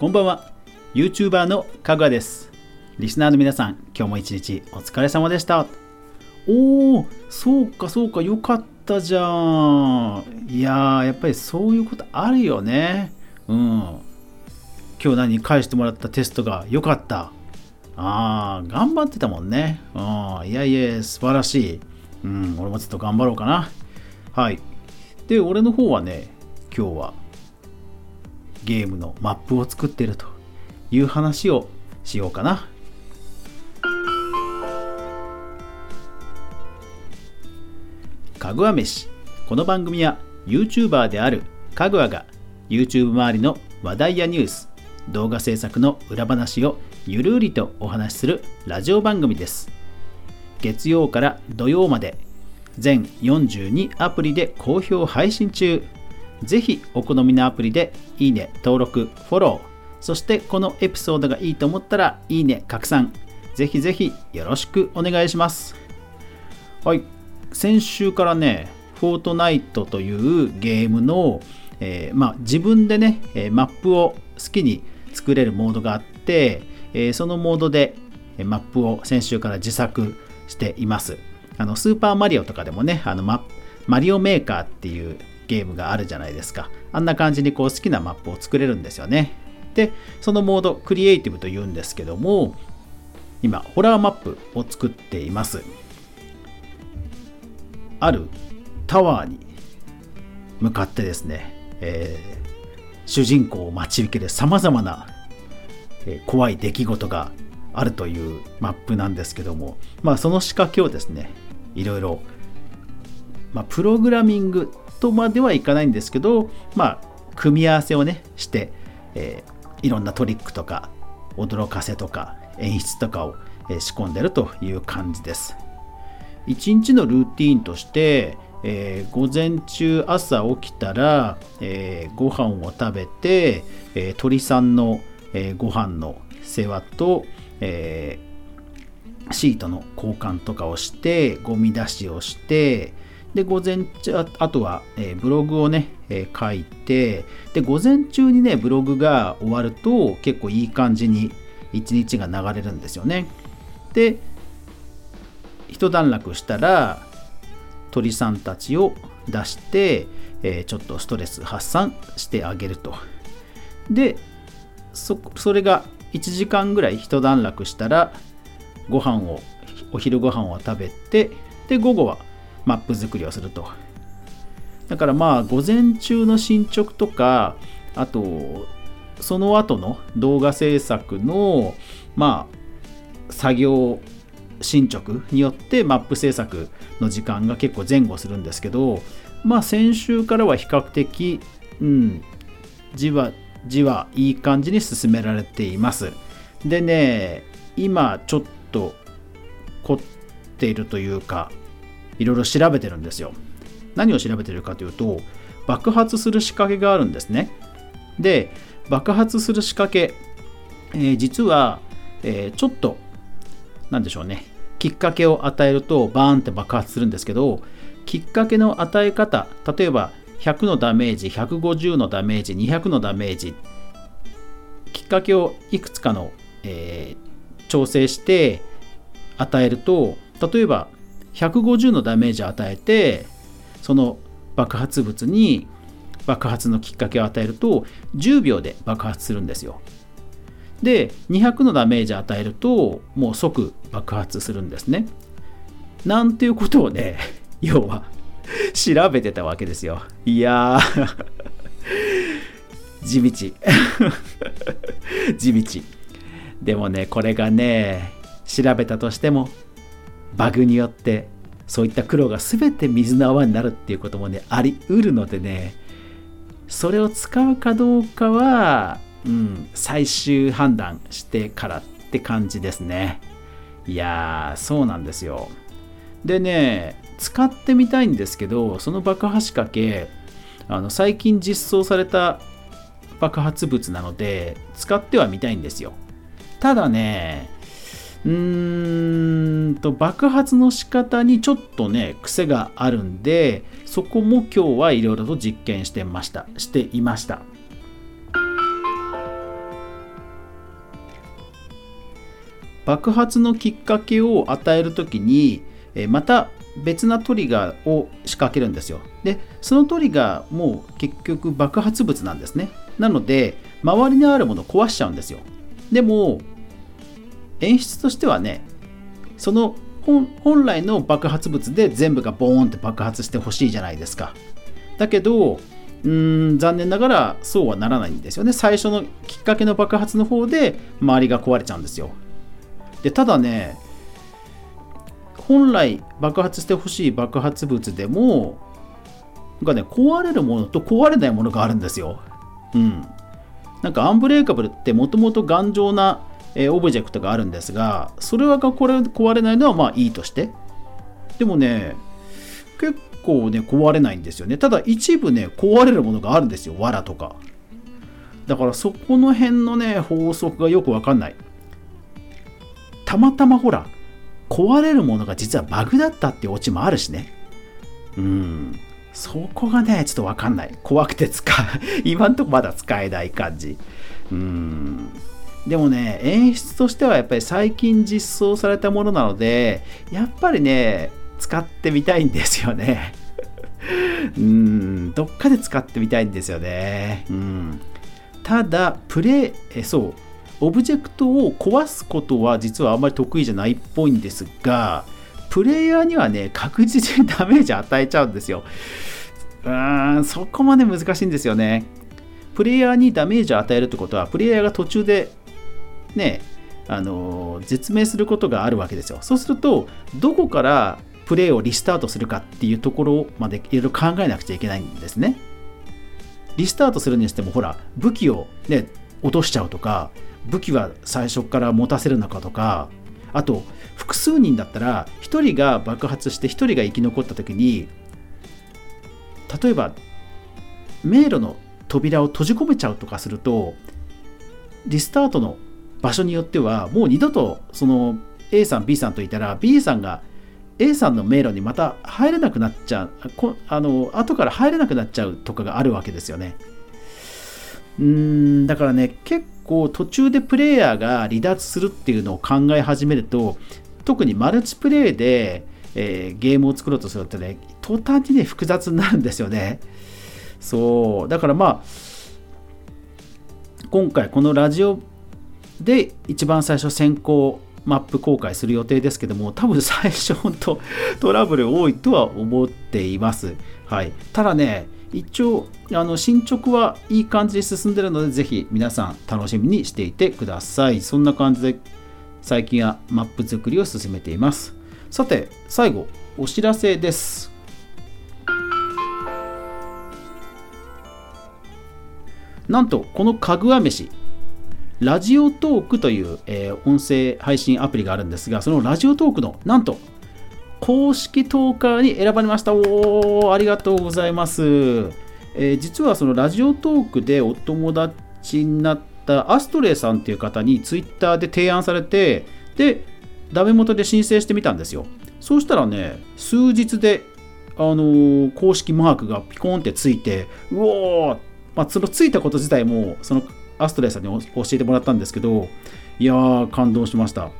こんばんは。YouTuber のかぐわです。リスナーの皆さん今日も一日お疲れ様でした。おーそうかそうかよかったじゃん。いやーやっぱりそういうことあるよね。うん。今日何返してもらったテストが良かった。ああ頑張ってたもんね。うん。いやいや素晴らしい。うん俺もちょっと頑張ろうかな。はい。で俺の方はね今日はゲームのマップを作ってるという話をしようかな。かぐわ飯。この番組は YouTuber であるかぐわが YouTube 周りの話題やニュース動画制作の裏話をゆるりとお話しするラジオ番組です。月曜から土曜まで全42アプリで好評配信中。ぜひお好みのアプリでいいね、登録、フォロー、そしてこのエピソードがいいと思ったらいいね、拡散、ぜひぜひよろしくお願いします。はい、先週からね、フォートナイトというゲームの、えー、まあ、自分でね、マップを好きに作れるモードがあって、えー、そのモードでマップを先週から自作しています。あのスーパーマリオとかでもね、あのママリオメーカーっていうゲームがあるじゃないですか。あんな感じにこう好きなマップを作れるんですよね。で、そのモード、クリエイティブと言うんですけども、今、ホラーマップを作っています。あるタワーに向かってですね、えー、主人公を待ち受けるさまざまな、え、怖い出来事があるというマップなんですけども、まあ、その仕掛けをですね、いろいろ、まあ、プログラミングとまではいかないんですけど、まあ、組み合わせをね、して、えー、いろんなトリックとか、驚かせとか、演出とかを、仕込んでるという感じです。一日のルーティンとして、えー、午前中朝起きたら、えー、ご飯を食べて、えー、鳥さんの、えー、ご飯の世話と、えー、シートの交換とかをしてゴミ出しをしてで、午前中、あとは、えー、ブログをね、えー、書いて、で、午前中にね、ブログが終わると、結構いい感じに一日が流れるんですよね。で、一段落したら、鳥さんたちを出して、えー、ちょっとストレス発散してあげると。で、そそれが1時間ぐらい一段落したら、ご飯を、お昼ご飯を食べて、で、午後はマップ作りをすると。だからまあ午前中の進捗とかあとその後の動画制作のまあ作業進捗によってマップ制作の時間が結構前後するんですけどまあ先週からは比較的うんじわじわいい感じに進められていますでね今ちょっと凝っているというかいろいろ調べてるんですよ。何を調べてるかというと、爆発する仕掛けがあるんですね。で、爆発する仕掛け、えー、実は、えー、ちょっと、なんでしょうね、きっかけを与えるとバーンって爆発するんですけど、きっかけの与え方、例えば100のダメージ、150のダメージ、200のダメージ、きっかけをいくつかの、えー、調整して与えると、例えば150のダメージを与えてその爆発物に爆発のきっかけを与えると10秒で爆発するんですよ。で200のダメージを与えるともう即爆発するんですね。なんていうことをね 要は調べてたわけですよ。いやー 地道。地道。でもねこれがね調べたとしてもバグによってそういった苦労が全て水の泡になるっていうこともねありうるのでねそれを使うかどうかは、うん、最終判断してからって感じですね。いやーそうなんですよ。でね使ってみたいんですけどその爆破仕掛けあの最近実装された爆発物なので使ってはみたいんですよ。ただねうーんと爆発の仕方にちょっとね癖があるんでそこも今日はいろいろと実験してました。していました。爆発のきっかけを与える時にまた別なトリガーを仕掛けるんですよ。でそのトリガーも結局爆発物なんですね。なので周りにあるものを壊しちゃうんですよ。でも演出としてはねその本来の爆発物で全部がボーンって爆発してほしいじゃないですか。だけどうーん残念ながらそうはならないんですよね。最初のきっかけの爆発の方で周りが壊れちゃうんですよ。でただね本来爆発してほしい爆発物でもがね壊れるものと壊れないものがあるんですよ。うん。なんかアンブレイカブルってもともと頑丈なえオブジェクトがあるんですがそれはこれ壊れないのはまあいいとして。でもね結構ね壊れないんですよね。ただ一部ね壊れるものがあるんですよ。藁とか。だからそこの辺のね法則がよくわかんない。たまたまほら壊れるものが実はバグだったっていうオチもあるしね。うん。そこがねちょっとわかんない。怖くて使う。今んとこまだ使えない感じ。うん。でもね演出としてはやっぱり最近実装されたものなのでやっぱりね使ってみたいんですよね。うんどっかで使ってみたいんですよね。うん。ただプレイそうオブジェクトを壊すことは実はあんまり得意じゃないっぽいんですがプレイヤーにはね確実に ダメージ与えちゃうんですよ。うーんそこまで難しいんですよね。プレイヤーにダメージを与えるってことはプレイヤーが途中でね、あの絶命することがあるわけですよ。そうすると、どこからプレイをリスタートするかっていうところまでいろいろ考えなくちゃいけないんですね。リスタートするにしても、ほら、武器を、ね、落としちゃうとか、武器は最初から持たせるのかとか、あと、複数人だったら、1人が爆発して1人が生き残った時に、例えば、迷路の扉を閉じ込めちゃうとかすると、リスタートの場所によってはもう二度とその A さん B さんといたら B さんが A さんの迷路にまた入れなくなっちゃうあの後から入れなくなっちゃうとかがあるわけですよね。うんだからね結構途中でプレイヤーが離脱するっていうのを考え始めると特にマルチプレイで、えー、ゲームを作ろうとするとね途端にね複雑になるんですよね。そうだからまあ今回このラジオで一番最初先行マップ公開する予定ですけども多分最初本当 トラブル多いとは思っています、はい、ただね一応あの進捗はいい感じで進んでるのでぜひ皆さん楽しみにしていてください。そんな感じで最近はマップ作りを進めています。さて最後お知らせです。なんとこのかぐわ飯ラジオトークという、えー、音声配信アプリがあるんですが、そのラジオトークのなんと公式トーカーに選ばれました。おー、ありがとうございます。えー、実はそのラジオトークでお友達になったアストレイさんっていう方にツイッターで提案されて、で、ダメ元で申請してみたんですよ。そうしたらね、数日で、あのー、公式マークがピコンってついて、うおー、まあ、そのついたこと自体も、そのアストレイさんに教えてもらったんですけど、いやー、感動しました。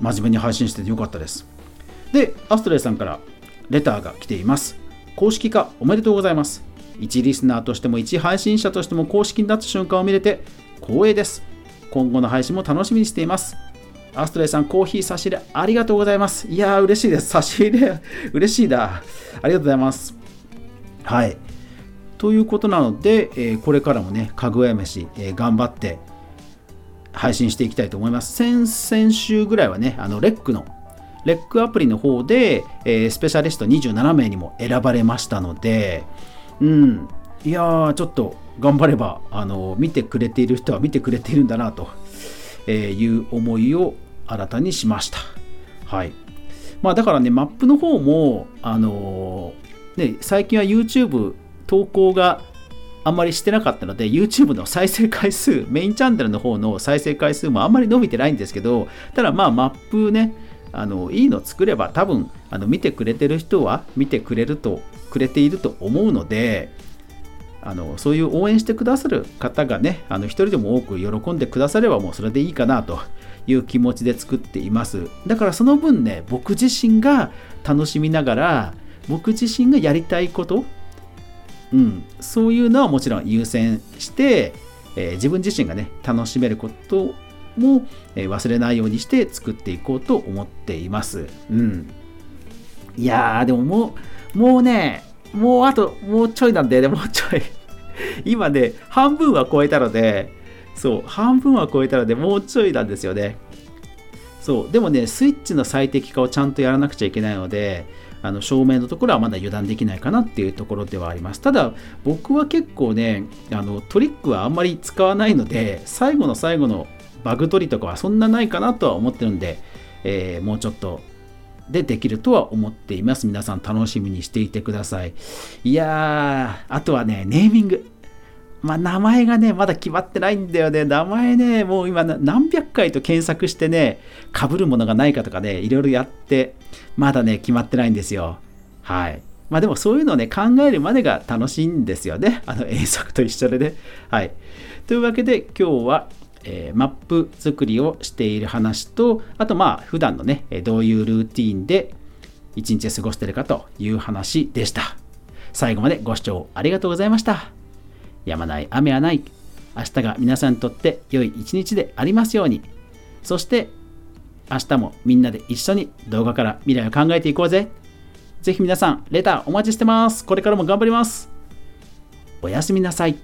真面目に配信しててよかったです。で、アストレイさんからレターが来ています。公式化おめでとうございます。一リスナーとしても一配信者としても公式になった瞬間を見れて光栄です。今後の配信も楽しみにしています。アストレイさん、コーヒー差し入れありがとうございます。いやー、嬉しいです。差し入れ、嬉しいだ。ありがとうございます。はい。ということなので、えー、これからもね、かぐわ飯、えー、頑張って配信していきたいと思います。先々週ぐらいはね、あのレックの、レックアプリの方で、えー、スペシャリスト27名にも選ばれましたので、うん、いやー、ちょっと頑張れば、あの見てくれている人は見てくれているんだなという思いを新たにしました。はい。まあだからね、マップの方も、あのね、最近は YouTube 投稿があんまりしてなかったので YouTube の再生回数メインチャンネルの方の再生回数もあんまり伸びてないんですけどただまあマップねあのいいの作れば多分あの見てくれてる人は見てくれるとくれていると思うのであのそういう応援してくださる方がねあの一人でも多く喜んでくださればもうそれでいいかなという気持ちで作っています。だからその分ね僕自身が楽しみながら僕自身がやりたいことうん、そういうのはもちろん優先して、えー、自分自身がね楽しめることも、えー、忘れないようにして作っていこうと思っています。うん、いやーでももうもうねもうあともうちょいなんでね もうちょい今ね半分は超えたのでそう半分は超えたのでもうちょいなんですよね。そうでもねスイッチの最適化をちゃんとやらなくちゃいけないのであの照明のところはまだ油断できないかなっていうところではあります。ただ僕は結構ねあのトリックはあんまり使わないので最後の最後のバグ取りとかはそんなないかなとは思ってるんで、えー、もうちょっとでできるとは思っています。皆さん楽しみにしていてください。いやーあとはねネーミング。まあ、名前がね、まだ決まってないんだよね。名前ね、もう今何百回と検索してね、被るものがないかとかね、いろいろやって、まだね、決まってないんですよ。はい。まあでもそういうのをね、考えるまでが楽しいんですよね。あの遠足と一緒でね。はい。というわけで今日は、えー、マップ作りをしている話と、あとまあ普段のね、どういうルーティンで一日過ごしてるかという話でした。最後までご視聴ありがとうございました。やまない雨はない。明日が皆さんにとって良い一日でありますように。そして明日もみんなで一緒に動画から未来を考えていこうぜ。ぜひ皆さん、レターお待ちしてます。これからも頑張ります。おやすみなさい。